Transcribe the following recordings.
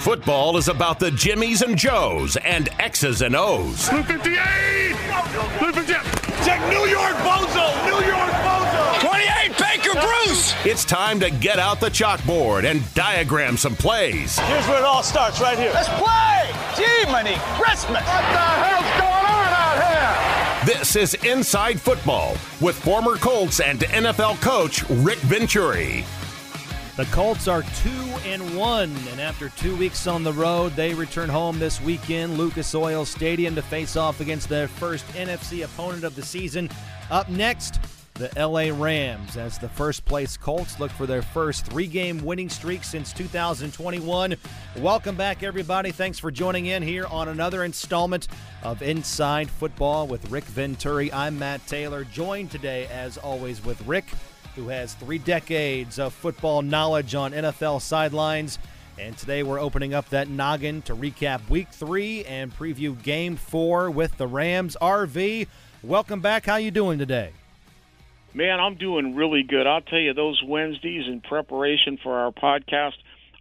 Football is about the Jimmies and Joes and X's and O's. Blue 58! Blue 58! Check New York Bozo! New York Bozo! 28 Baker Bruce! It's time to get out the chalkboard and diagram some plays. Here's where it all starts, right here. Let's play! Jiminy Christmas! What the hell's going on out here? This is Inside Football with former Colts and NFL coach Rick Venturi. The Colts are two and one, and after two weeks on the road, they return home this weekend, Lucas Oil Stadium, to face off against their first NFC opponent of the season. Up next, the LA Rams as the first place Colts look for their first three game winning streak since 2021. Welcome back, everybody. Thanks for joining in here on another installment of Inside Football with Rick Venturi. I'm Matt Taylor, joined today, as always, with Rick who has three decades of football knowledge on NFL sidelines. And today we're opening up that noggin to recap week three and preview game four with the Rams. RV, welcome back. How you doing today? Man, I'm doing really good. I'll tell you, those Wednesdays in preparation for our podcast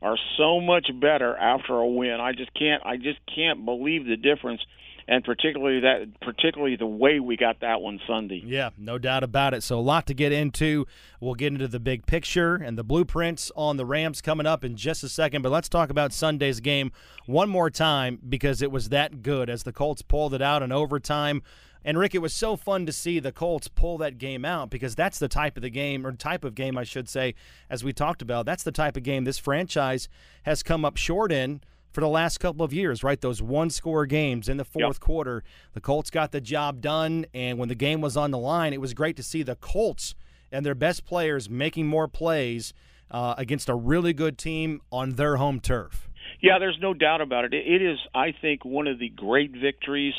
are so much better after a win. I just can't I just can't believe the difference and particularly that particularly the way we got that one Sunday. Yeah, no doubt about it. So a lot to get into. We'll get into the big picture and the blueprints on the Rams coming up in just a second, but let's talk about Sunday's game one more time because it was that good as the Colts pulled it out in overtime. And Rick, it was so fun to see the Colts pull that game out because that's the type of the game, or type of game, I should say, as we talked about. That's the type of game this franchise has come up short in for the last couple of years, right? Those one score games in the fourth yep. quarter. The Colts got the job done. And when the game was on the line, it was great to see the Colts and their best players making more plays uh, against a really good team on their home turf. Yeah, there's no doubt about it. It is, I think, one of the great victories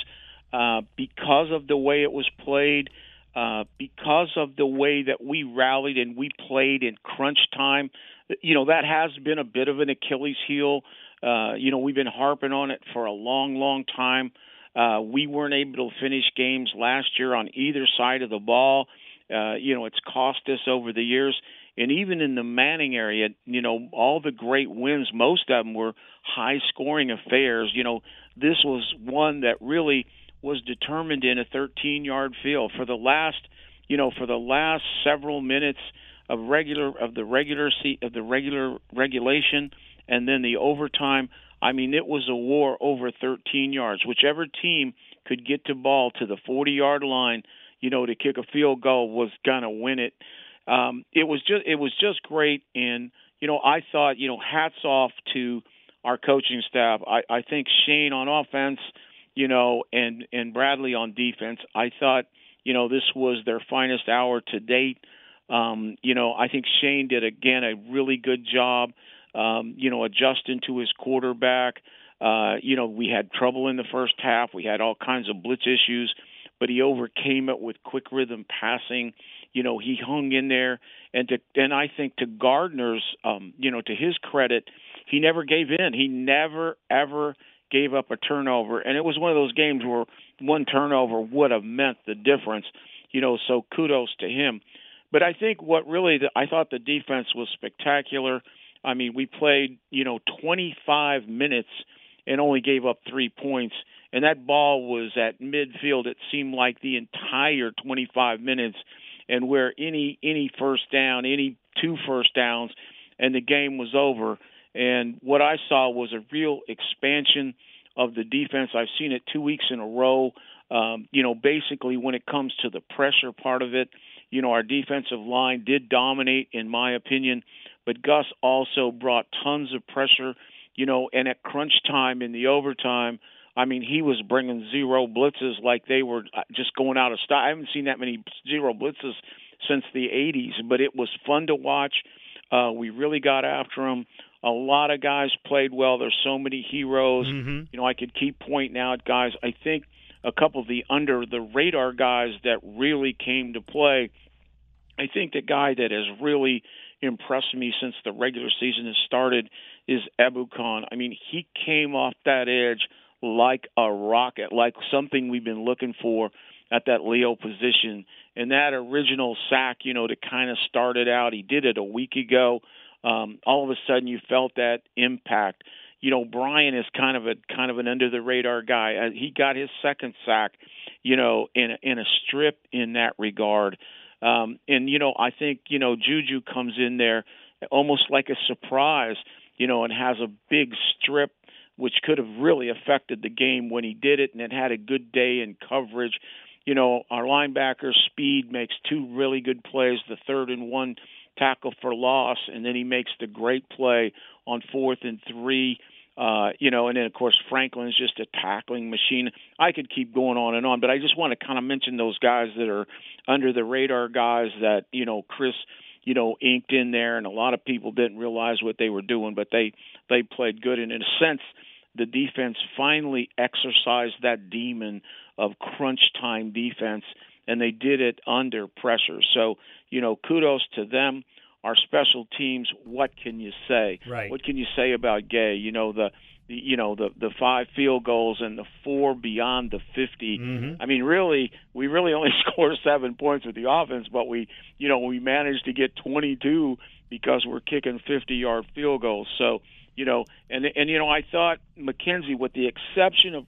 uh, because of the way it was played. Uh, because of the way that we rallied and we played in crunch time, you know that has been a bit of an Achilles heel uh, you know, we've been harping on it for a long, long time. Uh, we weren't able to finish games last year on either side of the ball. Uh, you know, it's cost us over the years. And even in the Manning area, you know, all the great wins, most of them were high scoring affairs. You know, this was one that really was determined in a 13 yard field for the last, you know, for the last several minutes of regular of the regular seat of the regular regulation and then the overtime. I mean, it was a war over 13 yards. Whichever team could get the ball to the 40 yard line, you know, to kick a field goal was gonna win it. Um, it was just it was just great, and you know, I thought you know, hats off to our coaching staff. I, I think Shane on offense, you know, and and Bradley on defense. I thought you know this was their finest hour to date. Um, you know, I think Shane did again a really good job um, you know, adjusting to his quarterback. Uh, you know, we had trouble in the first half. We had all kinds of blitz issues, but he overcame it with quick rhythm passing. You know, he hung in there, and to and I think to Gardner's, um, you know, to his credit, he never gave in. He never ever gave up a turnover, and it was one of those games where one turnover would have meant the difference. You know, so kudos to him. But I think what really the, I thought the defense was spectacular. I mean, we played, you know, 25 minutes and only gave up three points. And that ball was at midfield. It seemed like the entire 25 minutes, and where any any first down, any two first downs, and the game was over. And what I saw was a real expansion of the defense. I've seen it two weeks in a row. Um, you know, basically when it comes to the pressure part of it, you know, our defensive line did dominate, in my opinion but Gus also brought tons of pressure, you know, and at crunch time in the overtime, I mean, he was bringing zero blitzes like they were uh, just going out of style. I haven't seen that many zero blitzes since the 80s, but it was fun to watch. Uh, we really got after him. A lot of guys played well. There's so many heroes. Mm-hmm. You know, I could keep pointing out guys. I think a couple of the under the radar guys that really came to play. I think the guy that has really impressed me since the regular season has started is Ebukam. I mean, he came off that edge like a rocket, like something we've been looking for at that Leo position. And that original sack, you know, to kind of start it out, he did it a week ago. um, all of a sudden you felt that impact. You know, Brian is kind of a kind of an under the radar guy. Uh, he got his second sack, you know, in a, in a strip in that regard. Um, and you know, I think you know Juju comes in there almost like a surprise, you know, and has a big strip which could have really affected the game when he did it, and it had a good day in coverage. You know, our linebacker speed makes two really good plays. The third and one tackle for loss, and then he makes the great play on fourth and three. Uh, you know, and then of course Franklin's just a tackling machine. I could keep going on and on, but I just want to kind of mention those guys that are under the radar guys that you know Chris, you know, inked in there, and a lot of people didn't realize what they were doing, but they they played good, and in a sense, the defense finally exercised that demon of crunch time defense, and they did it under pressure. So, you know, kudos to them. Our special teams, what can you say? Right. What can you say about Gay? You know, the you know the the five field goals and the four beyond the 50 mm-hmm. i mean really we really only scored seven points with the offense but we you know we managed to get 22 because we're kicking 50 yard field goals so you know, and and you know, I thought McKenzie, with the exception of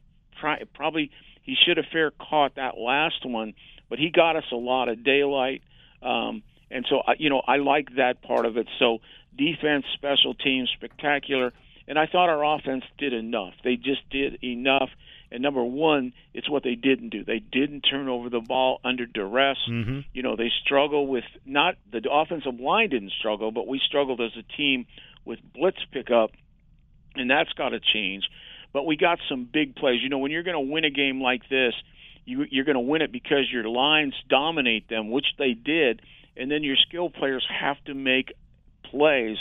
probably he should have fair caught that last one, but he got us a lot of daylight, um, and so you know, I like that part of it. So defense, special teams, spectacular, and I thought our offense did enough. They just did enough. And number one, it's what they didn't do. They didn't turn over the ball under duress. Mm-hmm. You know, they struggle with not the offensive line didn't struggle, but we struggled as a team with blitz pickup, and that's got to change. But we got some big plays. You know, when you're going to win a game like this, you, you're going to win it because your lines dominate them, which they did, and then your skill players have to make plays.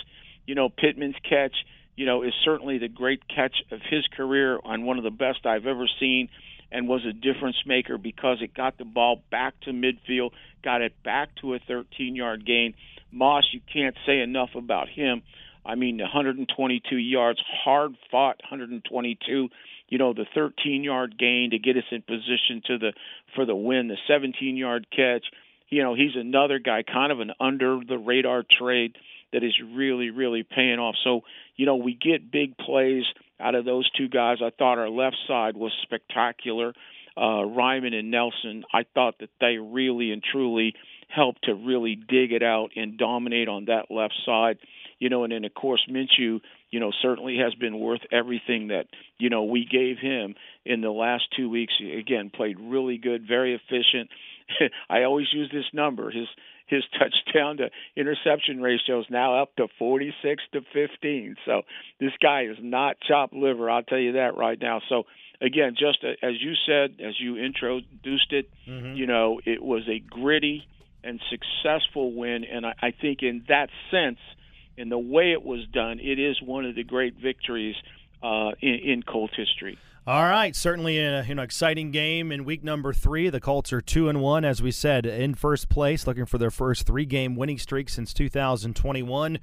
You know, Pittman's catch, you know, is certainly the great catch of his career on one of the best I've ever seen and was a difference maker because it got the ball back to midfield, got it back to a 13 yard gain. Moss, you can't say enough about him. I mean, 122 yards, hard fought 122. You know, the 13 yard gain to get us in position to the for the win, the 17 yard catch. You know, he's another guy, kind of an under the radar trade that is really, really paying off. So, you know, we get big plays out of those two guys. I thought our left side was spectacular. Uh, Raimann and Nelson, I thought that they really and truly helped to really dig it out and dominate on that left side you know, and then of course Minshew, you know, certainly has been worth everything that you know we gave him in the last two weeks. Again, played really good, very efficient. I always use this number. His his touchdown to interception ratio is now up to 46 to 15. So this guy is not chopped liver. I'll tell you that right now. So again, just as you said, as you introduced it, mm-hmm. you know, it was a gritty and successful win, and I, I think in that sense and the way it was done, it is one of the great victories uh, in, in Colts history. All right, certainly an you know, exciting game in week number three. The Colts are two and one, as we said, in first place, looking for their first three-game winning streak since 2021.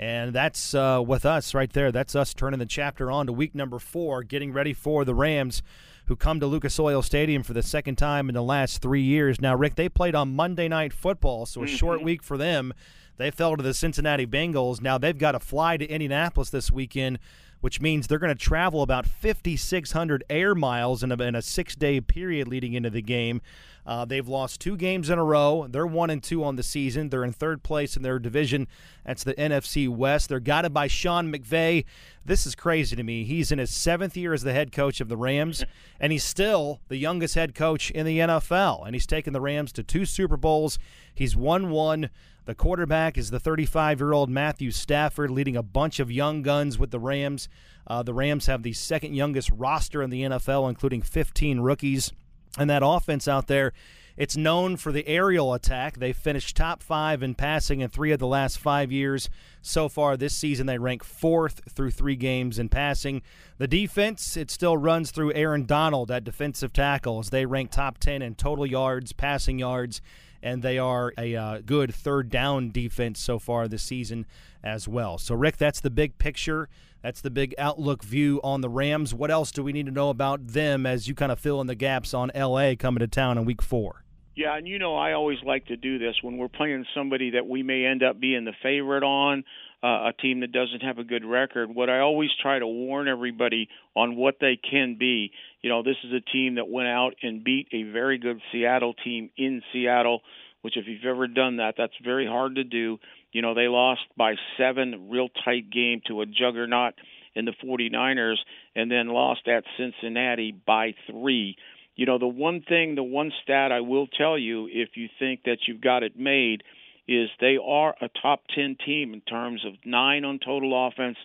And that's uh, with us right there. That's us turning the chapter on to week number four, getting ready for the Rams, who come to Lucas Oil Stadium for the second time in the last three years. Now, Rick, they played on Monday Night Football, so a mm-hmm. short week for them. They fell to the Cincinnati Bengals. Now they've got to fly to Indianapolis this weekend, which means they're going to travel about 5,600 air miles in a, in a six day period leading into the game. Uh, they've lost two games in a row. They're one and two on the season. They're in third place in their division. That's the NFC West. They're guided by Sean McVay. This is crazy to me. He's in his seventh year as the head coach of the Rams, and he's still the youngest head coach in the NFL. And he's taken the Rams to two Super Bowls. He's won one. The quarterback is the 35 year old Matthew Stafford, leading a bunch of young guns with the Rams. Uh, the Rams have the second youngest roster in the NFL, including 15 rookies. And that offense out there, it's known for the aerial attack. They finished top five in passing in three of the last five years. So far this season, they rank fourth through three games in passing. The defense, it still runs through Aaron Donald at defensive tackles. They rank top 10 in total yards, passing yards, and they are a uh, good third down defense so far this season as well. So, Rick, that's the big picture. That's the big outlook view on the Rams. What else do we need to know about them as you kind of fill in the gaps on LA coming to town in week four? Yeah, and you know I always like to do this when we're playing somebody that we may end up being the favorite on. uh, a team that doesn't have a good record. What I always try to warn everybody on what they can be. You know, this is a team that went out and beat a very good Seattle team in Seattle, which if you've ever done that, that's very hard to do. You know, they lost by seven, real tight game to a juggernaut in the 49ers, and then lost at Cincinnati by three. You know, the one thing, the one stat I will tell you, if you think that you've got it made – is they are a top 10 team in terms of nine on total offense,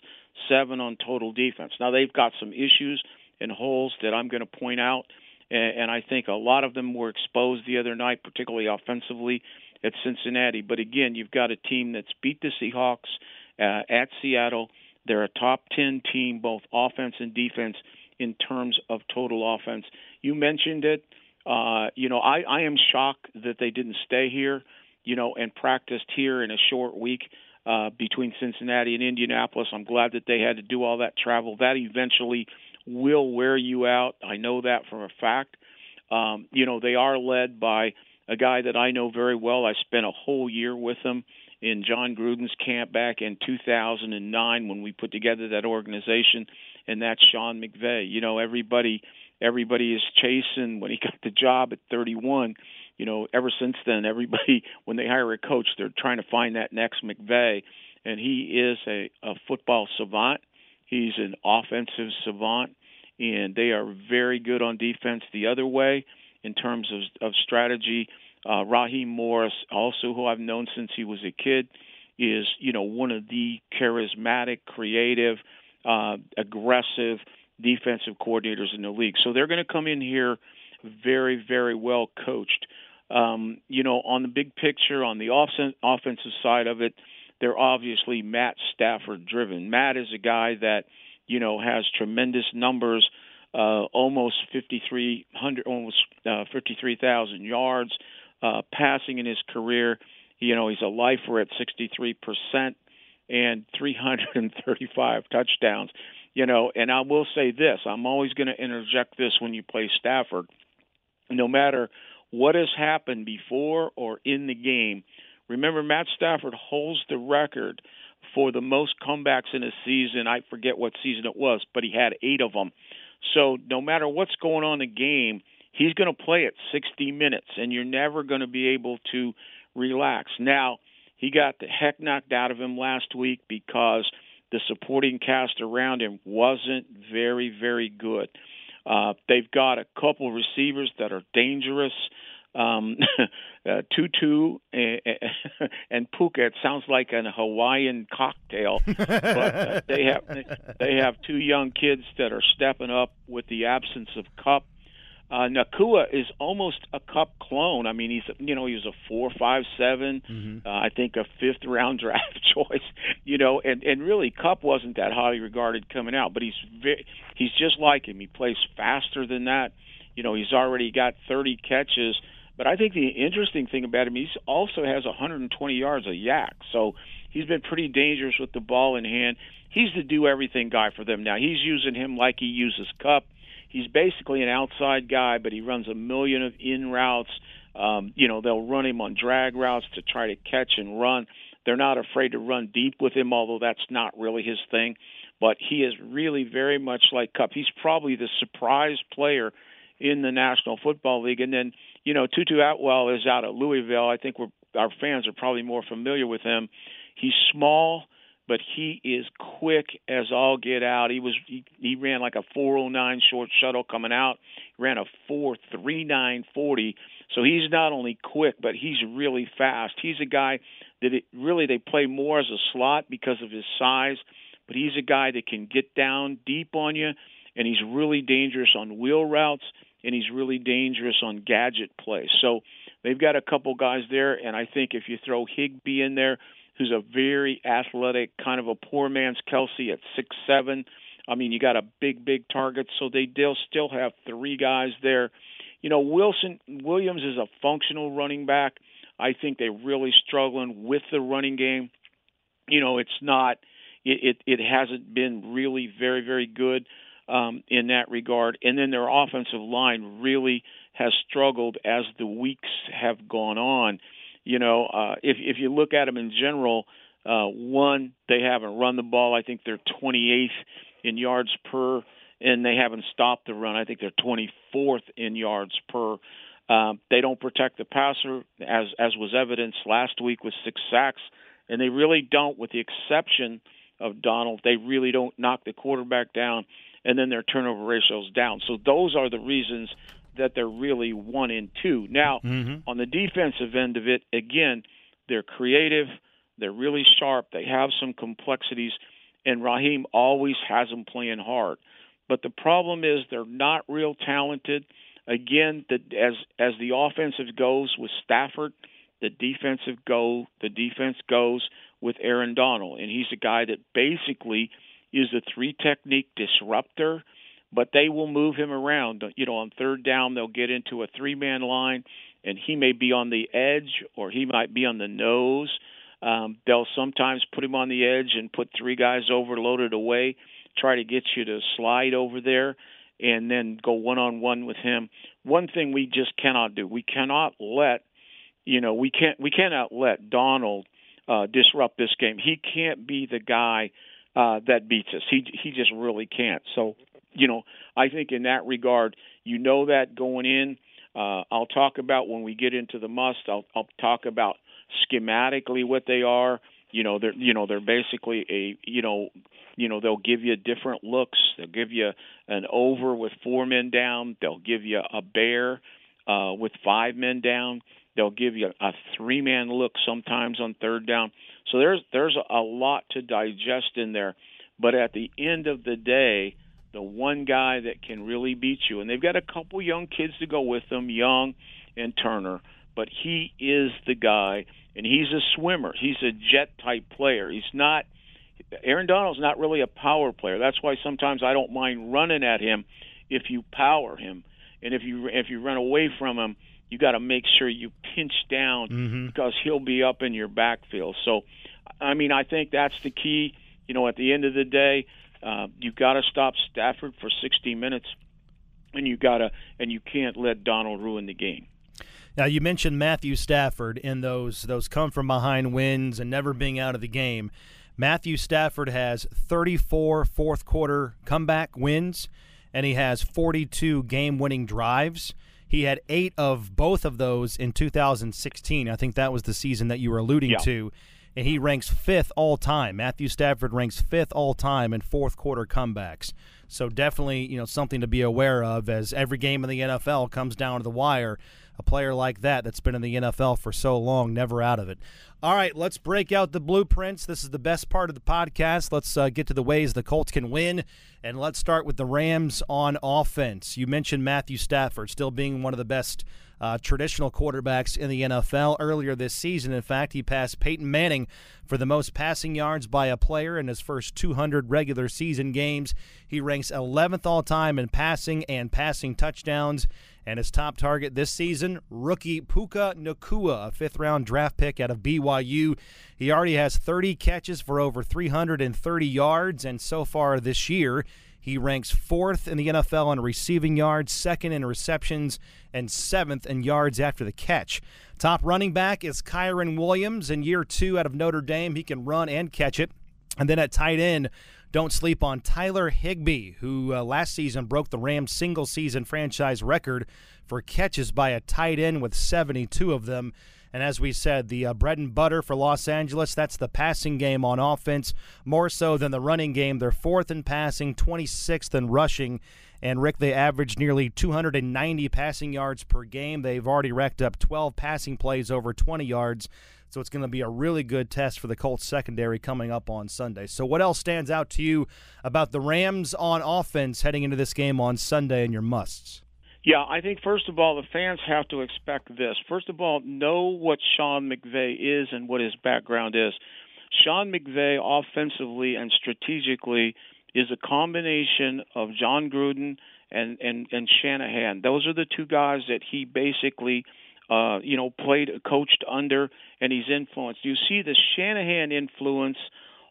seven on total defense. Now, they've got some issues and holes that I'm going to point out, and I think a lot of them were exposed the other night, particularly offensively at Cincinnati. But again, you've got a team that's beat the Seahawks uh, at Seattle. They're a top 10 team, both offense and defense, in terms of total offense. You mentioned it. Uh, you know, I, I am shocked that they didn't stay here you know, and practiced here in a short week uh, between Cincinnati and Indianapolis. I'm glad that they had to do all that travel. That eventually will wear you out. I know that from a fact. Um, you know, they are led by a guy that I know very well. I spent a whole year with him in John Gruden's camp back in 2009 when we put together that organization, and that's Sean McVay. You know, everybody everybody is chasing when he got the job at 31 you know, ever since then, everybody when they hire a coach, they're trying to find that next McVay, and he is a, a football savant. He's an offensive savant, and they are very good on defense the other way in terms of, of strategy. Uh, Raheem Morris, also who I've known since he was a kid, is you know one of the charismatic, creative, uh, aggressive defensive coordinators in the league. So they're going to come in here very, very well coached. Um, you know, on the big picture, on the off- offensive side of it, they're obviously Matt Stafford driven. Matt is a guy that, you know, has tremendous numbers, uh, almost 5,300, almost uh, 53,000 yards uh, passing in his career. You know, he's a lifer at 63% and 335 touchdowns. You know, and I will say this: I'm always going to interject this when you play Stafford. No matter what has happened before or in the game. Remember, Matt Stafford holds the record for the most comebacks in a season. I forget what season it was, but he had eight of them. So no matter what's going on in the game, he's going to play it 60 minutes, and you're never going to be able to relax. Now, he got the heck knocked out of him last week because the supporting cast around him wasn't very, very good. Uh, they've got a couple receivers that are dangerous. Um, uh, Tutu and, and Puka. It sounds like an Hawaiian cocktail, but uh, they have they have two young kids that are stepping up with the absence of Kupp. Uh, Nacua is almost a Kupp clone. I mean, he's you know he was a four, five, seven, mm-hmm. uh, I think a fifth round draft choice. You know, and and really Kupp wasn't that highly regarded coming out, but he's very, he's just like him. He plays faster than that. You know, he's already got 30 catches. But I think the interesting thing about him, he also has 120 yards of YAC. So he's been pretty dangerous with the ball in hand. He's the do everything guy for them now. He's using him like he uses Kupp he's basically an outside guy, but he runs a million of in routes. Um, you know, they'll run him on drag routes to try to catch and run. They're not afraid to run deep with him, although that's not really his thing. But he is really very much like Kupp. He's probably the surprise player in the National Football League. And then, you know, Tutu Atwell is out at Louisville. I think we're, our fans are probably more familiar with him. He's small but he is quick as all get out. He was he, he ran like a 409 short shuttle coming out, ran a 43940. So he's not only quick, but he's really fast. He's a guy that it, really they play more as a slot because of his size, but he's a guy that can get down deep on you, and he's really dangerous on wheel routes, and he's really dangerous on gadget plays. So they've got a couple guys there, and I think if you throw Higbee in there who's a very athletic, kind of a poor man's Kelsey at six seven. I mean, you got a big, big target, so they they'll still have three guys there. You know, Wilson Williams is a functional running back. I think they're really struggling with the running game. You know, it's not it it, it hasn't been really very very good um, in that regard. And then their offensive line really has struggled as the weeks have gone on. You know, uh, if if you look at them in general, Uh, one, they haven't run the ball. I think they're 28th in yards per, and they haven't stopped the run. I think they're 24th in yards per. Um, they don't protect the passer, as as was evidenced last week with six sacks, and they really don't, with the exception of Donald. They really don't knock the quarterback down, and then their turnover ratios down. So those are the reasons that they're really one and two. Now, mm-hmm. on the defensive end of it, again, they're creative, they're really sharp, they have some complexities, and Raheem always has them playing hard. But the problem is they're not real talented again, the, as as the offensive goes with Stafford, the defensive go the defense goes with Aaron Donald, and he's a guy that basically is a three technique disruptor. But they will move him around. You know, on third down, they'll get into a three man line, and he may be on the edge or he might be on the nose. Um, they'll sometimes put him on the edge and put three guys overloaded away, try to get you to slide over there and then go one on one with him. One thing we just cannot do. We cannot let you know we can't we cannot let Donald uh, disrupt this game. He can't be the guy uh, that beats us. He he just really can't. So you know I think in that regard, you know that going in. Uh, I'll talk about when we get into the must. I'll I'll talk about schematically what they are. You know they're you know they're basically a you know you know they'll give you different looks. They'll give you an over with four men down. They'll give you a bear uh, with five men down. They'll give you a three-man look sometimes on third down. So there's there's a lot to digest in there. But at the end of the day, the one guy that can really beat you, and they've got a couple young kids to go with them, Young and Turner, but he is the guy, and he's a swimmer. He's a jet type player. He's not Aaron Donald's not really a power player. That's why sometimes I don't mind running at him if you power him, and if you if you run away from him, you got to make sure you pinch down mm-hmm. because he'll be up in your backfield. So, I mean, I think that's the key. You know, at the end of the day, uh, you got to stop Stafford for 60 minutes, and you got to and you can't let Donald ruin the game. Now you mentioned Matthew Stafford in those those come from behind wins and never being out of the game. Matthew Stafford has 34 fourth quarter comeback wins, and he has 42 game winning drives. He had eight of both of those in 2016. I think that was the season that you were alluding yeah. to. And he ranks fifth all time. Matthew Stafford ranks fifth all time in fourth quarter comebacks. So definitely, you know, something to be aware of as every game in the NFL comes down to the wire a player like that that's been in the NFL for so long, never out of it. All right, let's break out the blueprints. This is the best part of the podcast. Let's uh, get to the ways the Colts can win, and let's start with the Rams on offense. You mentioned Matthew Stafford still being one of the best uh, traditional quarterbacks in the NFL. Earlier this season, in fact, he passed Peyton Manning for the most passing yards by a player in his first 200 regular season games. He ranks 11th all time in passing and passing touchdowns. And his top target this season, rookie Puka Nacua, a fifth round draft pick out of BYU. He already has 30 catches for over 330 yards, and so far this year, he ranks fourth in the NFL in receiving yards, second in receptions, and seventh in yards after the catch. Top running back is Kyren Williams in year two out of Notre Dame. He can run and catch it. And then at tight end, don't sleep on Tyler Higbee, who uh, last season broke the Rams' single season franchise record for catches by a tight end with 72 of them. And as we said, the uh, bread and butter for Los Angeles, that's the passing game on offense, more so than the running game. They're fourth in passing, 26th in rushing. And Rick, they average nearly 290 passing yards per game. They've already racked up 12 passing plays over 20 yards. So it's going to be a really good test for the Colts secondary coming up on Sunday. So what else stands out to you about the Rams on offense heading into this game on Sunday and your musts? Yeah, I think first of all the fans have to expect this. First of all, know what Sean McVay is and what his background is. Sean McVay offensively and strategically is a combination of John Gruden and and and Shanahan. Those are the two guys that he basically uh, you know, played, coached under, and he's influenced. You see the Shanahan influence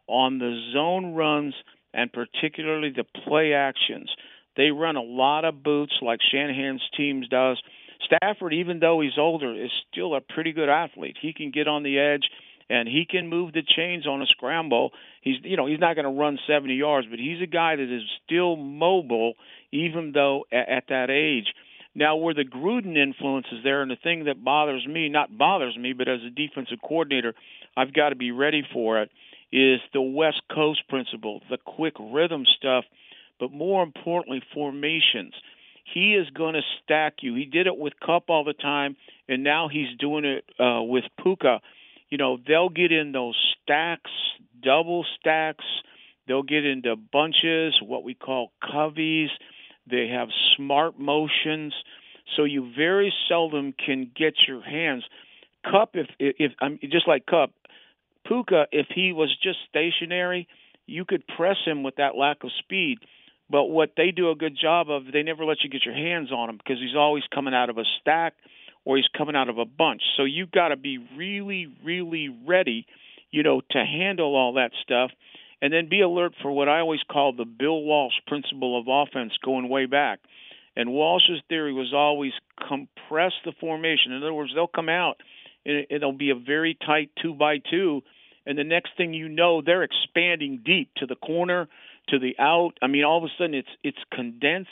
on the zone runs and particularly the play actions. They run a lot of boots like Shanahan's teams does. Stafford, even though he's older, is still a pretty good athlete. He can get on the edge and he can move the chains on a scramble. He's you know he's not going to run 70 yards, but he's a guy that is still mobile even though at, at that age. Now, where the Gruden influence is there, and the thing that bothers me, not bothers me, but as a defensive coordinator, I've got to be ready for it, is the West Coast principle, the quick rhythm stuff, but more importantly, formations. He is going to stack you. He did it with Kupp all the time, and now he's doing it uh, with Puka. You know, they'll get in those stacks, double stacks. They'll get into bunches, what we call coveys. They have smart motions, so you very seldom can get your hands. Kupp, if if I'm just like Kupp, Puka, if he was just stationary, you could press him with that lack of speed. But what they do a good job of, they never let you get your hands on him because he's always coming out of a stack or he's coming out of a bunch. So you've got to be really, really ready, you know, to handle all that stuff and then be alert for what I always call the Bill Walsh principle of offense going way back. And Walsh's theory was always compress the formation. In other words, they'll come out and it'll be a very tight two by two, and the next thing you know, they're expanding deep to the corner, to the out. I mean, all of a sudden it's it's condense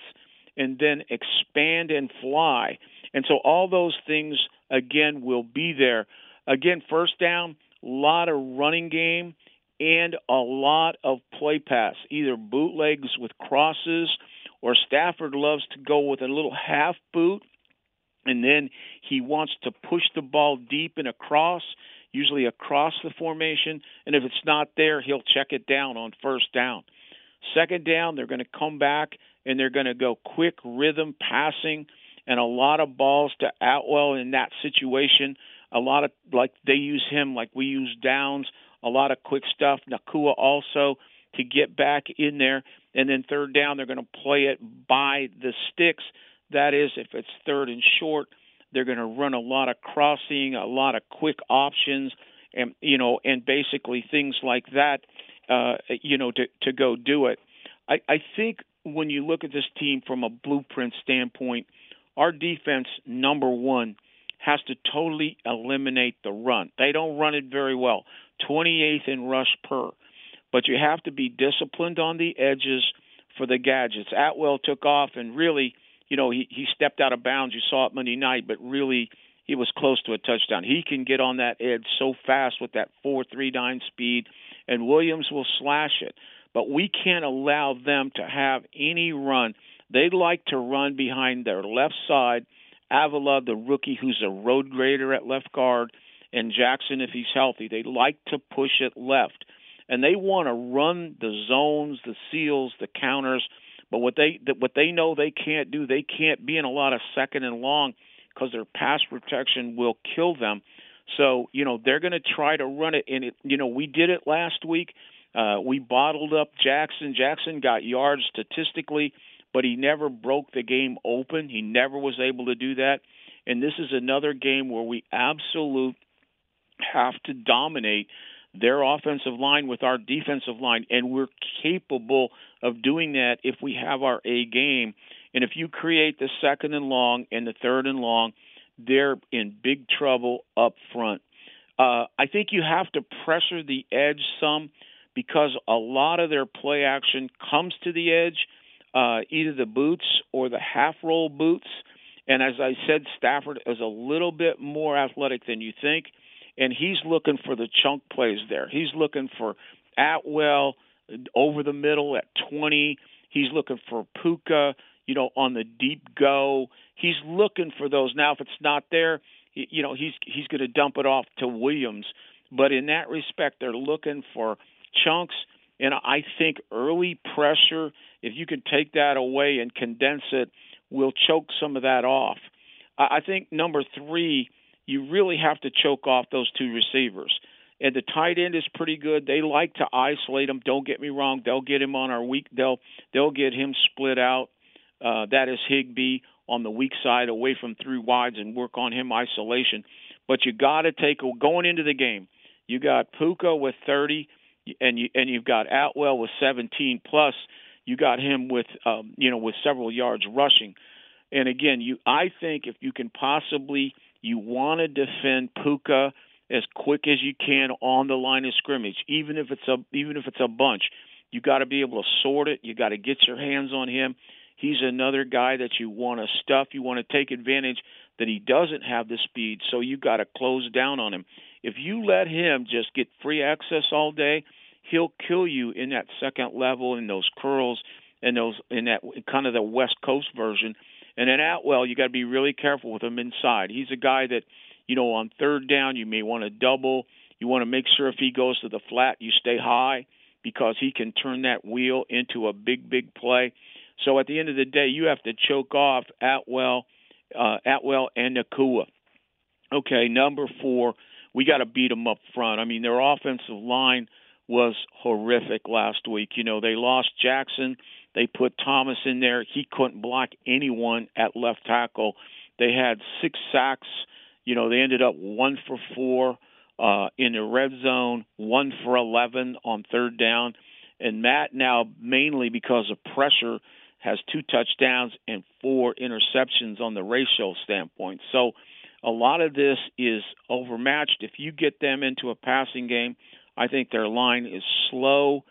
and then expand and fly. And so all those things again will be there. Again, first down, a lot of running game and a lot of play pass, either bootlegs with crosses or Stafford loves to go with a little half boot and then he wants to push the ball deep and across, usually across the formation, and if it's not there, he'll check it down on first down. Second down, they're going to come back and they're going to go quick rhythm passing and a lot of balls to Atwell in that situation. A lot of like they use him like we use Downs a lot of quick stuff. Nacua also to get back in there. And then third down, they're going to play it by the sticks. That is, if it's third and short, they're going to run a lot of crossing, a lot of quick options, and you know, and basically things like that. Uh, you know, to to go do it. I, I think when you look at this team from a blueprint standpoint, our defense number one has to totally eliminate the run. They don't run it very well. 28th in rush per. But you have to be disciplined on the edges for the gadgets. Atwell took off and really, you know, he, he stepped out of bounds. You saw it Monday night, but really he was close to a touchdown. He can get on that edge so fast with that 4.39 speed, and Williams will slash it. But we can't allow them to have any run. They like to run behind their left side. Avila, the rookie who's a road grader at left guard, and Jackson if he's healthy. They like to push it left, and they want to run the zones, the seals, the counters. But what they what they know they can't do, they can't be in a lot of second and long because their pass protection will kill them. So you know they're going to try to run it, and it you know we did it last week. Uh, we bottled up Jackson. Jackson got yards statistically, but he never broke the game open. He never was able to do that. And this is another game where we absolutely have to dominate their offensive line with our defensive line, and we're capable of doing that if we have our A game. And if you create the second and long and the third and long, they're in big trouble up front. Uh, I think you have to pressure the edge some because a lot of their play action comes to the edge, uh, either the boots or the half roll boots. And as I said, Stafford is a little bit more athletic than you think and he's looking for the chunk plays there. He's looking for Atwell over the middle at 20. He's looking for Puka, you know, on the deep go. He's looking for those. Now, if it's not there, you know, he's he's going to dump it off to Williams. But in that respect, they're looking for chunks. And I think early pressure, if you can take that away and condense it, will choke some of that off. I think number three you really have to choke off those two receivers. And the tight end is pretty good. They like to isolate him. Don't get me wrong. They'll get him on our weak. They'll they'll get him split out. Uh, that is Higbee on the weak side, away from three wides, and work on him isolation. But you got to take going into the game. You got Puka with 30, and you and you've got Atwell with 17 plus. You got him with um, you know with several yards rushing. And again, you I think if you can possibly you want to defend Puka as quick as you can on the line of scrimmage, even if it's a even if it's a bunch. You got to be able to sort it. You got to get your hands on him. He's another guy that you want to stuff. You want to take advantage that he doesn't have the speed, so you got to close down on him. If you let him just get free access all day, he'll kill you in that second level in those curls and those in that kind of the West Coast version. And then Atwell, you got to be really careful with him inside. He's a guy that, you know, on third down you may want to double. You want to make sure if he goes to the flat, you stay high because he can turn that wheel into a big, big play. So at the end of the day, you have to choke off Atwell, uh, Atwell and Nacua. Okay, number four, we got to beat them up front. I mean, their offensive line was horrific last week. You know, they lost Jackson. They put Thomas in there. He couldn't block anyone at left tackle. They had six sacks. You know, they ended up one for four uh, in the red zone, one for 11 on third down. And Matt now, mainly because of pressure, has two touchdowns and four interceptions on the ratio standpoint. So a lot of this is overmatched. If you get them into a passing game, I think their line is slow.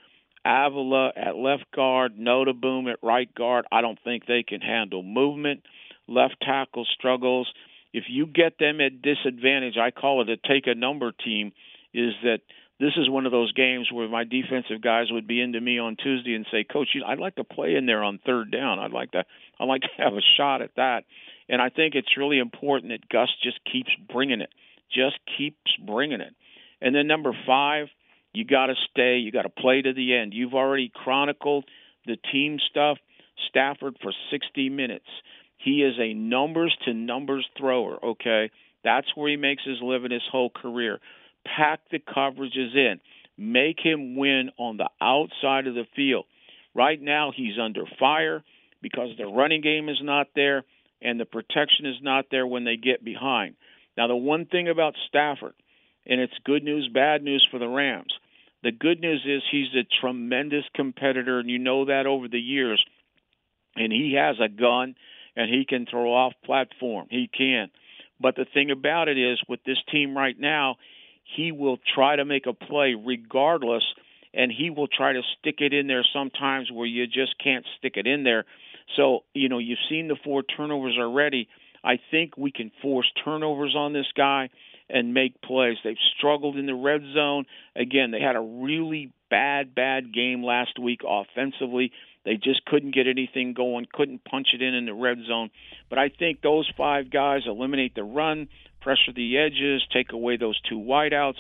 Avila at left guard, Noteboom at right guard. I don't think they can handle movement. Left tackle struggles. If you get them at disadvantage, I call it a take a number team, is that this is one of those games where my defensive guys would be into me on Tuesday and say, "Coach, I'd like to play in there on third down. I'd like to, I'd like to have a shot at that." And I think it's really important that Gus just keeps bringing it, just keeps bringing it. And then number five, you got to stay. You got to play to the end. You've already chronicled the team stuff. Stafford for 60 minutes. He is a numbers to numbers thrower. Okay, that's where he makes his living his whole career. Pack the coverages in. Make him win on the outside of the field. Right now, he's under fire because the running game is not there and the protection is not there when they get behind. Now, the one thing about Stafford, and it's good news, bad news for the Rams. The good news is he's a tremendous competitor, and you know that over the years. And he has a gun, and he can throw off platform. He can. But the thing about it is, with this team right now, he will try to make a play regardless, and he will try to stick it in there sometimes where you just can't stick it in there. So, you know, you've seen the four turnovers already. I think we can force turnovers on this guy and make plays. They've struggled in the red zone. Again, they had a really bad, bad game last week offensively. They just couldn't get anything going, couldn't punch it in in the red zone. But I think those five guys eliminate the run, pressure the edges, take away those two wideouts,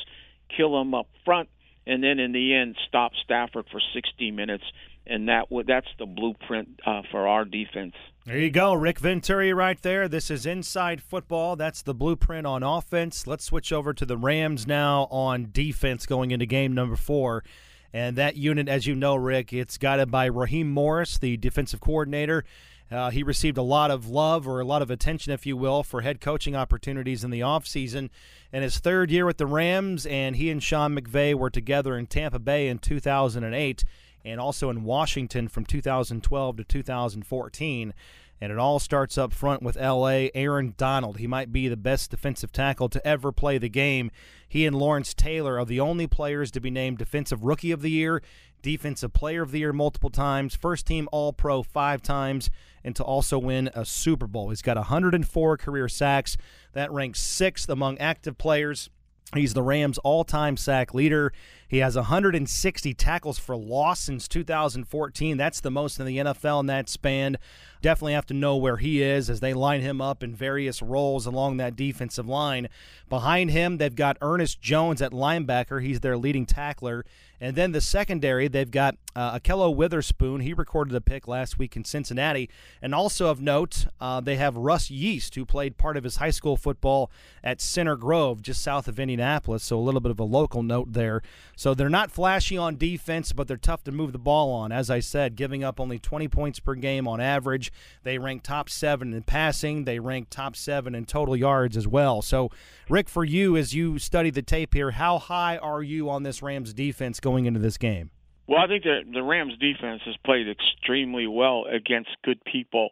kill them up front, and then in the end stop Stafford for 60 minutes and that that's the blueprint uh, for our defense. There you go, Rick Venturi, right there. This is inside football. That's the blueprint on offense. Let's switch over to the Rams now on defense going into game number four. And that unit, as you know, Rick, it's guided by Raheem Morris, the defensive coordinator. Uh, he received a lot of love or a lot of attention, if you will, for head coaching opportunities in the offseason. In his third year with the Rams, and he and Sean McVay were together in Tampa Bay in 2008 and also in Washington from 2012 to 2014. And it all starts up front with LA. Aaron Donald, he might be the best defensive tackle to ever play the game. He and Lawrence Taylor are the only players to be named Defensive Rookie of the Year, Defensive Player of the Year multiple times, first team All Pro five times, and to also win a Super Bowl. He's got 104 career sacks. That ranks sixth among active players. He's the Rams' all time sack leader. He has 160 tackles for loss since 2014. That's the most in the NFL in that span. Definitely have to know where he is as they line him up in various roles along that defensive line. Behind him, they've got Ernest Jones at linebacker. He's their leading tackler. And then the secondary, they've got uh, Ahkello Witherspoon. He recorded a pick last week in Cincinnati. And also of note, uh, they have Russ Yeast, who played part of his high school football at Center Grove, just south of Indianapolis. So a little bit of a local note there. So they're not flashy on defense, but they're tough to move the ball on. As I said, giving up only 20 points per game on average. They rank top seven in passing. They rank top seven in total yards as well. So, Rick, for you, as you study the tape here, how high are you on this Rams defense going into this game? Well, I think the the Rams defense has played extremely well against good people.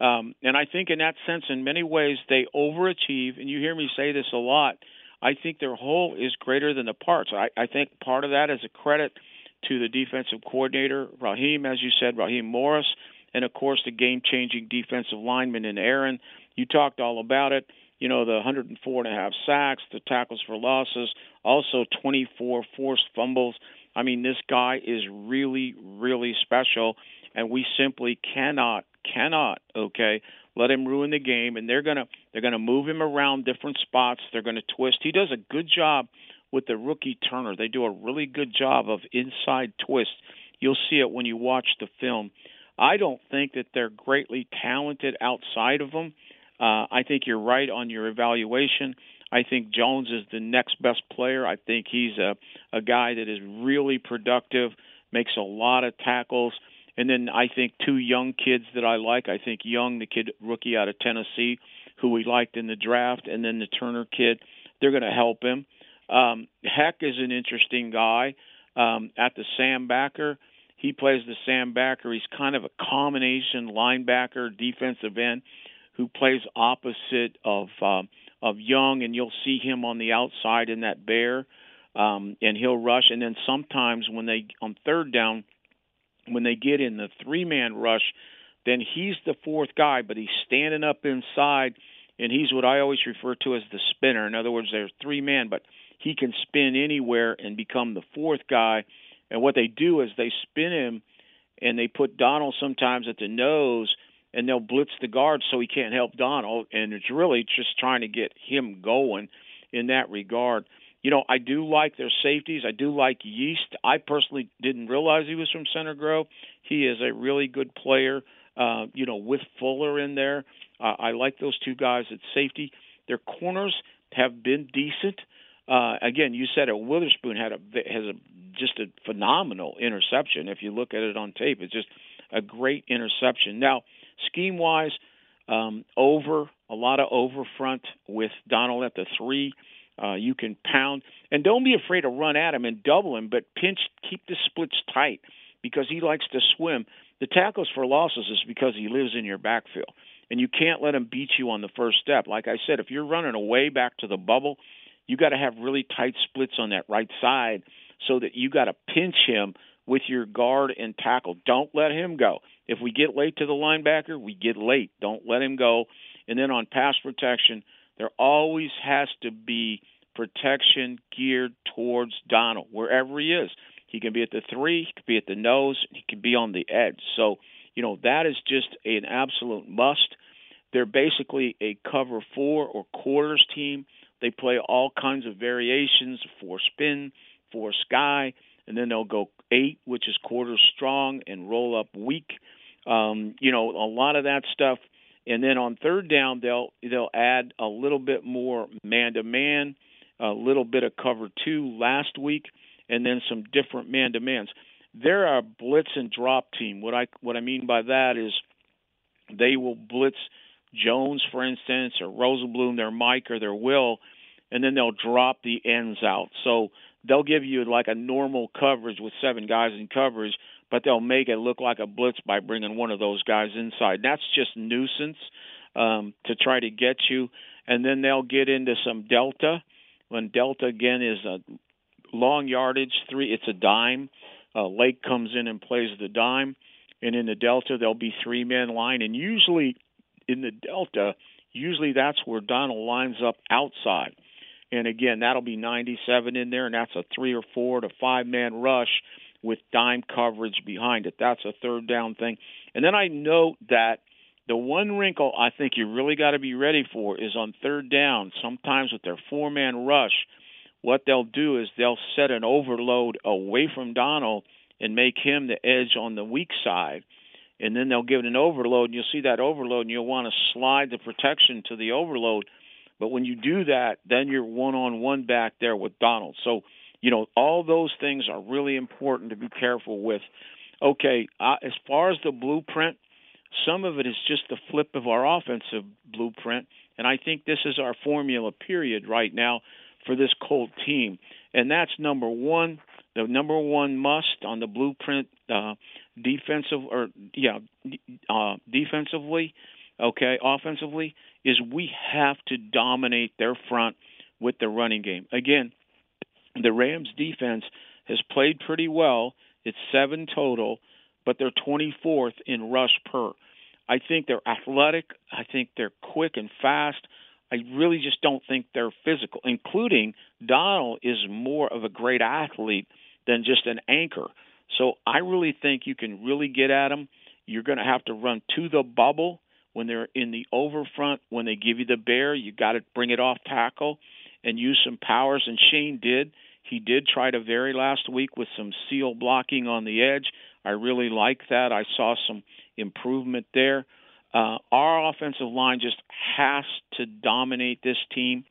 Um, and I think in that sense, in many ways, they overachieve. And you hear me say this a lot. I think their whole is greater than the parts. I, I think part of that is a credit to the defensive coordinator, Raheem, as you said, Raheem Morris, and of course the game changing defensive lineman in Aaron. You talked all about it. You know, the 104 and a half sacks, the tackles for losses, also 24 forced fumbles. I mean, this guy is really, really special, and we simply cannot, cannot, okay, let him ruin the game. And they're gonna, they're gonna move him around different spots. They're gonna twist. He does a good job with the rookie Turner. They do a really good job of inside twist. You'll see it when you watch the film. I don't think that they're greatly talented outside of them. Uh, I think you're right on your evaluation. I think Jones is the next best player. I think he's a, a guy that is really productive, makes a lot of tackles. And then I think two young kids that I like. I think Young, the kid rookie out of Tennessee, who we liked in the draft, and then the Turner kid. They're going to help him. Um, Hoecht is an interesting guy um, at the Sam backer. He plays the Sam backer. He's kind of a combination linebacker, defensive end, who plays opposite of uh, of Young, and you'll see him on the outside in that bear, um, and he'll rush. And then sometimes when they on third down, when they get in the three man rush, then he's the fourth guy, but he's standing up inside, and he's what I always refer to as the spinner. In other words, there's three man, but he can spin anywhere and become the fourth guy. And what they do is they spin him and they put Donald sometimes at the nose and they'll blitz the guard so he can't help Donald. And it's really just trying to get him going in that regard. You know, I do like their safeties. I do like Yeast. I personally didn't realize he was from Center Grove. He is a really good player. Uh, you know, with Fuller in there, uh, I like those two guys at safety. Their corners have been decent. Uh, again, you said it. Witherspoon had a has a just a phenomenal interception. If you look at it on tape, it's just a great interception. Now, scheme wise, um, over a lot of over front with Donald at the three. Uh, you can pound and don't be afraid to run at him and double him, but pinch, keep the splits tight because he likes to swim. The tackles for losses is because he lives in your backfield, and you can't let him beat you on the first step. Like I said, if you're running away back to the bubble, you got to have really tight splits on that right side so that you got to pinch him with your guard and tackle. Don't let him go. If we get late to the linebacker, we get late. Don't let him go. And then on pass protection, there always has to be protection geared towards Donald, wherever he is. He can be at the three, he can be at the nose, he can be on the edge. So, you know, that is just an absolute must. They're basically a cover four or quarters team. They play all kinds of variations for spin, for sky, and then they'll go eight, which is quarter strong, and roll up weak. Um, you know, a lot of that stuff. And then on third down, they'll they'll add a little bit more man to man, a little bit of cover two last week, and then some different man to mans. They're a blitz and drop team. What I what I mean by that is they will blitz Jones, for instance, or Rozeboom, their Mike or their Will, and then they'll drop the ends out. So they'll give you like a normal coverage with seven guys in coverage, but they'll make it look like a blitz by bringing one of those guys inside. That's just nuisance um, to try to get you. And then they'll get into some delta. When delta again is a long yardage, three, it's a dime. Uh, Lake comes in and plays the dime, and in the delta there'll be three man line, and usually in the delta, usually that's where Donald lines up outside. And again, that'll be 97 in there, and that's a three or four to five man rush with dime coverage behind it. That's a third down thing. And then I note that the one wrinkle I think you really got to be ready for is on third down, sometimes with their four man rush, what they'll do is they'll set an overload away from Donald and make him the edge on the weak side and then they'll give it an overload, and you'll see that overload, and you'll want to slide the protection to the overload. But when you do that, then you're one on one back there with Donald. So, you know, all those things are really important to be careful with. Okay, uh, as far as the blueprint, some of it is just the flip of our offensive blueprint. And I think this is our formula, period, right now for this Colt team. And that's number one, the number one must on the blueprint uh, defensive or yeah uh, defensively okay offensively is we have to dominate their front with the running game. Again, the Rams defense has played pretty well. It's seven total, but they're 24th in rush per. I think they're athletic. I think they're quick and fast. I really just don't think they're physical, including Donald is more of a great athlete than just an anchor. So I really think you can really get at them. You're going to have to run to the bubble when they're in the over front. When they give you the bear, you got to bring it off tackle and use some powers. And Shane did. He did try to vary last week with some seal blocking on the edge. I really like that. I saw some improvement there. Uh, our offensive line just has to dominate this team,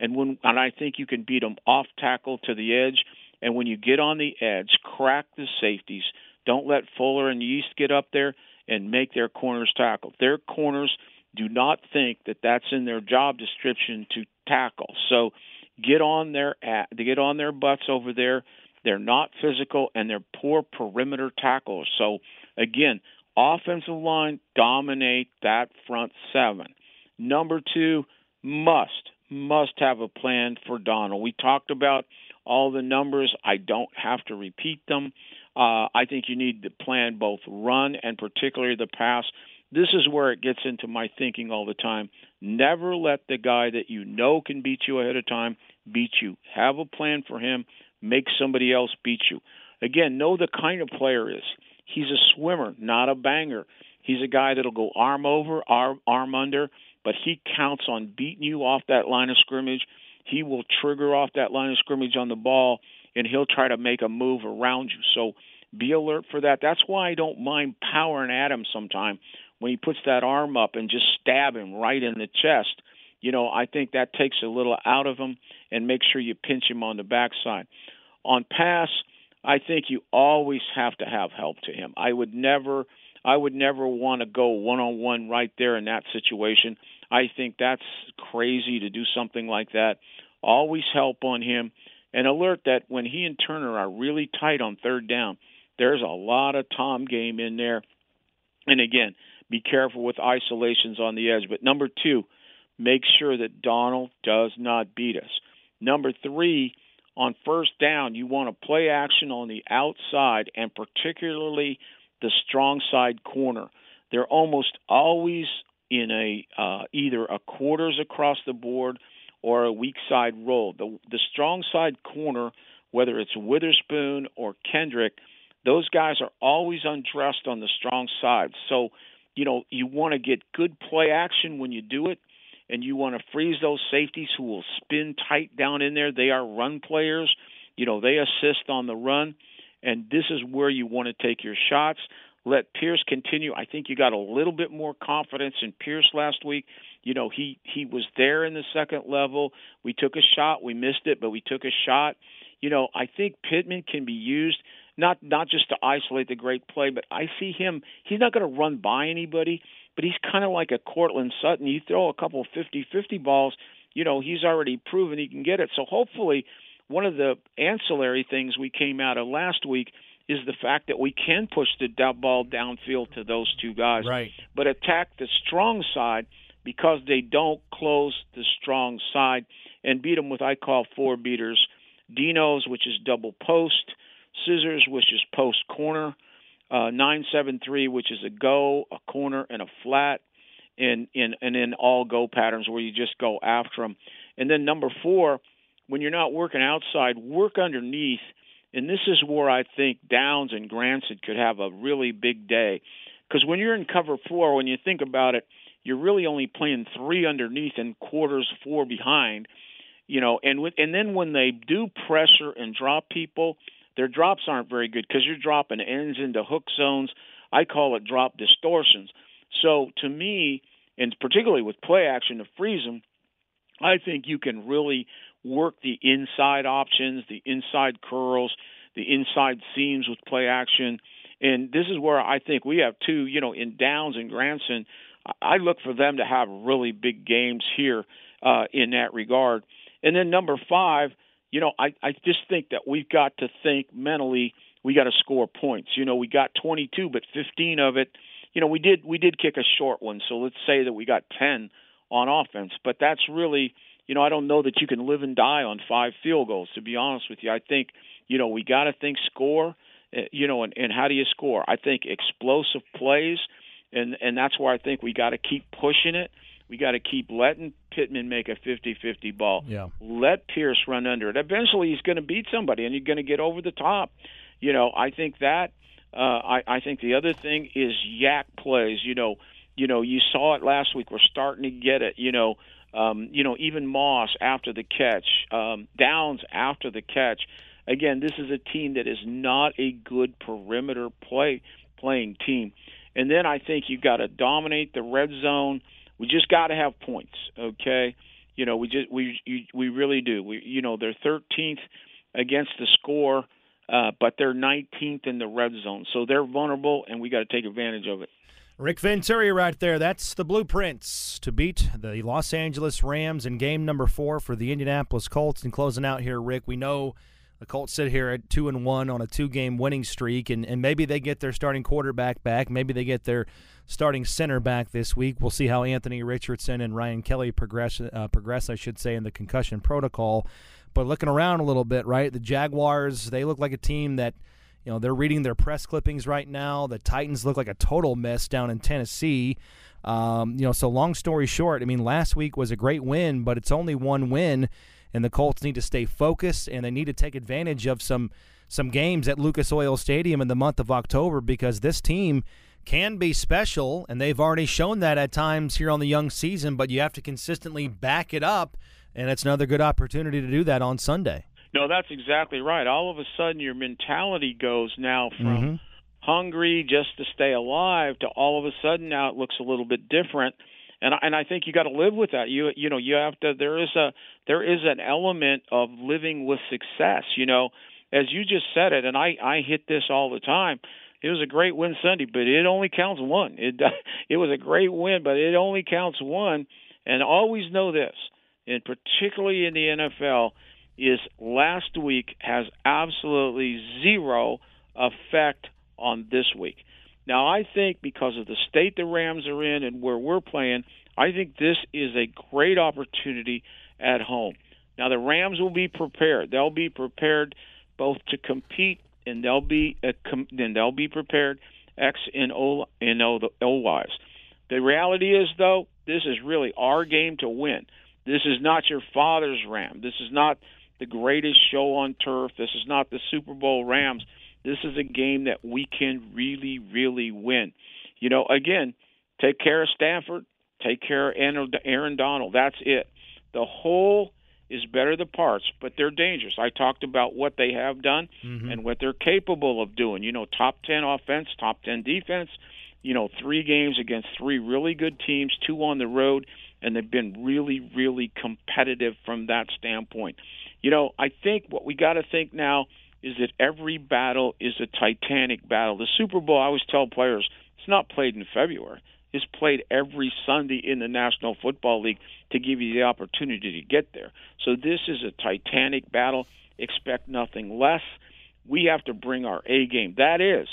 and when and I think you can beat them off tackle to the edge. And when you get on the edge, crack the safeties. Don't let Fuller and Yeast get up there and make their corners tackle. Their corners do not think that that's in their job description to tackle. So get on their to get on their butts over there. They're not physical and they're poor perimeter tackles. So again, offensive line dominate that front seven. Number two, must must have a plan for Donald. We talked about all the numbers. I don't have to repeat them. Uh, I think you need to plan both run and particularly the pass. This is where it gets into my thinking all the time. Never let the guy that you know can beat you ahead of time beat you. Have a plan for him. Make somebody else beat you. Again, know the kind of player is. He's a swimmer, not a banger. He's a guy that'll go arm over, arm, arm under, but he counts on beating you off that line of scrimmage. He will trigger off that line of scrimmage on the ball, and he'll try to make a move around you. So be alert for that. That's why I don't mind powering at him sometime when he puts that arm up and just stab him right in the chest. You know, I think that takes a little out of him and make sure you pinch him on the backside. On pass, I think you always have to have help to him. I would never I would never want to go one on one right there in that situation. I think that's crazy to do something like that. Always help on him and alert that when he and Turner are really tight on third down, there's a lot of Tom game in there. And again, be careful with isolations on the edge. But number two, make sure that Donald does not beat us. Number three, on first down, you want to play action on the outside and particularly the strong side corner. They're almost always in a uh, either a quarters across the board or a weak side roll. The the strong side corner, whether it's Witherspoon or Kendrick, those guys are always undressed on the strong side. So, you know, you want to get good play action when you do it and you want to freeze those safeties who will spin tight down in there. They are run players. You know, they assist on the run, and this is where you want to take your shots. Let Pierce continue. I think you got a little bit more confidence in Pierce last week. You know, he he was there in the second level. We took a shot, we missed it, but we took a shot. You know, I think Pittman can be used not not just to isolate the great play, but I see him. He's not going to run by anybody but he's kind of like a Courtland Sutton. You throw a couple 50-50 balls, you know, he's already proven he can get it. So hopefully, one of the ancillary things we came out of last week is the fact that we can push the ball downfield to those two guys, right? But attack the strong side because they don't close the strong side and beat them with I call four beaters, Dinos, which is double post, scissors, which is post corner uh, 973, which is a go, a corner, and a flat, in in and in all go patterns where you just go after them. And then number four, when you're not working outside, work underneath. And this is where I think Downs and Granson could have a really big day. Because when you're in cover four, when you think about it, you're really only playing three underneath and quarters four behind. You know, and with, and then when they do pressure and drop people, their drops aren't very good because you're dropping ends into hook zones. I call it drop distortions. So to me, and particularly with play action to freeze them, I think you can really work the inside options, the inside curls, the inside seams with play action. And this is where I think we have two, you know, in Downs and Granson. I look for them to have really big games here uh, in that regard. And then number five, you know, I, I just think that we've got to think mentally we got to score points. You know, we got 22, but 15 of it, you know, we did we did kick a short one. So let's say that we got 10 on offense, but that's really, you know, I don't know that you can live and die on five field goals. To be honest with you, I think you know we got to think score. Uh, you know, and, and how do you score? I think explosive plays, and and that's where I think we got to keep pushing it. We got to keep letting Pittman make a 50-50 ball. Yeah. Let Pierce run under it. Eventually, he's going to beat somebody, and you're going to get over the top. You know, I think that. Uh, I, I think the other thing is YAC plays. You know, you know, you saw it last week. We're starting to get it. You know, um, you know, even Moss after the catch, um, Downs after the catch. Again, this is a team that is not a good perimeter play playing team. And then I think you've got to dominate the red zone. We just got to have points, okay? You know, we just we we really do. We you know they're 13th against the score, uh, but they're 19th in the red zone, so they're vulnerable, and we got to take advantage of it. Rick Venturi right there. That's the blueprints to beat the Los Angeles Rams in game number four for the Indianapolis Colts. And closing out here, Rick, we know the Colts sit here at two and one on a two game winning streak, and, and maybe they get their starting quarterback back. Maybe they get their starting center back this week. We'll see how Anthony Richardson and Ryan Kelly progress uh, progress, I should say, in the concussion protocol. But looking around a little bit, right? The Jaguars, they look like a team that – you know, they're reading their press clippings right now. The Titans look like a total mess down in Tennessee. Um, you know, so long story short, I mean, last week was a great win, but it's only one win, and the Colts need to stay focused and they need to take advantage of some some games at Lucas Oil Stadium in the month of October because this team can be special, and they've already shown that at times here on the young season. But you have to consistently back it up, and it's another good opportunity to do that on Sunday. No, that's exactly right. All of a sudden, your mentality goes now from mm-hmm. hungry just to stay alive to all of a sudden now it looks a little bit different. And I, and I think you got to live with that. You you know you have to. There is a there is an element of living with success. You know, as you just said it, and I I hit this all the time. It was a great win Sunday, but it only counts one. It it was a great win, but it only counts one. And always know this, and particularly in the NFL, is last week has absolutely zero effect on this week. Now, I think because of the state the Rams are in and where we're playing, I think this is a great opportunity at home. Now, the Rams will be prepared. They'll be prepared both to compete and they'll be uh, a, and they'll be prepared X and O and O the O wise. The reality is, though, this is really our game to win. This is not your father's Ram. This is not the greatest show on turf. This is not the Super Bowl Rams. This is a game that we can really, really win. You know, again, take care of Stafford, take care of Aaron Donald. That's it. The whole is better than the parts, but they're dangerous. I talked about what they have done mm-hmm. and what they're capable of doing. You know, top 10 offense, top 10 defense, you know, three games against three really good teams, two on the road, and they've been really, really competitive from that standpoint. You know, I think what we got to think now is that every battle is a titanic battle. The Super Bowl, I always tell players, it's not played in February. It's played every Sunday in the National Football League to give you the opportunity to get there. So this is a titanic battle. Expect nothing less. We have to bring our A game. That is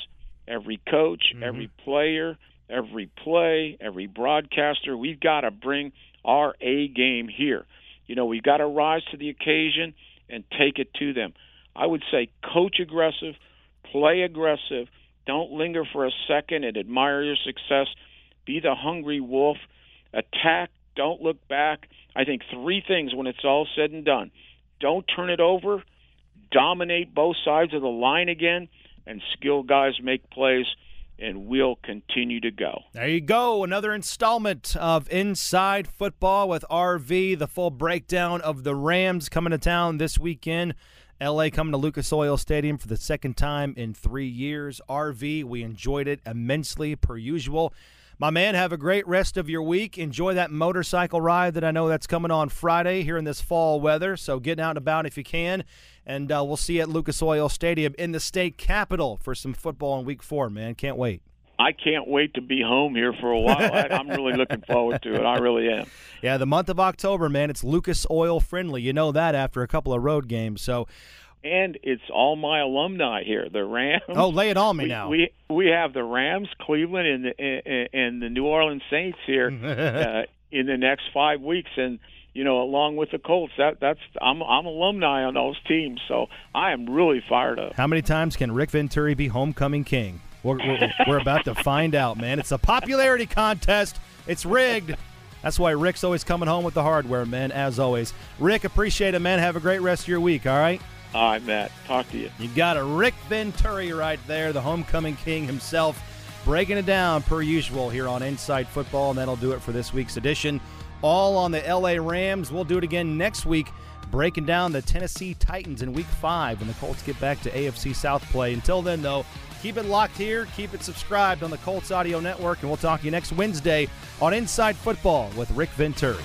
every coach, mm-hmm. every player, every play, every broadcaster. We've got to bring our A game here. You know, we've got to rise to the occasion and take it to them. I would say coach aggressive, play aggressive, don't linger for a second and admire your success. Be the hungry wolf, attack, don't look back. I think three things when it's all said and done. Don't turn it over, dominate both sides of the line again, and skill guys make plays and we'll continue to go. There you go. Another installment of Inside Football with RV. The full breakdown of the Rams coming to town this weekend. LA coming to Lucas Oil Stadium for the second time in three years. RV, we enjoyed it immensely, per usual. My man, have a great rest of your week. Enjoy that motorcycle ride that I know that's coming on Friday here in this fall weather. So getting out and about if you can. And uh, we'll see you at Lucas Oil Stadium in the state capital for some football in week four, man. Can't wait. I can't wait to be home here for a while. I, am really looking forward to it. I really am. Yeah, the month of October, man, it's Lucas Oil friendly. You know that after a couple of road games. So and it's all my alumni here. The Rams. Oh, lay it on me we, now. We we have the Rams, Cleveland, and the and the New Orleans Saints here uh, in the next five weeks, and you know, along with the Colts. That that's I'm I'm alumni on those teams, so I am really fired up. How many times can Rick Venturi be homecoming king? We're, we're, we're about to find out, man. It's a popularity contest. It's rigged. That's why Rick's always coming home with the hardware, man, as always. Rick, appreciate it, man. Have a great rest of your week, all right? All right, Matt. Talk to you. You got a Rick Venturi right there, the homecoming king himself, breaking it down per usual here on Inside Football, and that'll do it for this week's edition. All on the LA Rams. We'll do it again next week, breaking down the Tennessee Titans in week five when the Colts get back to AFC South play. Until then, though, keep it locked here, keep it subscribed on the Colts Audio Network, and we'll talk to you next Wednesday on Inside Football with Rick Venturi.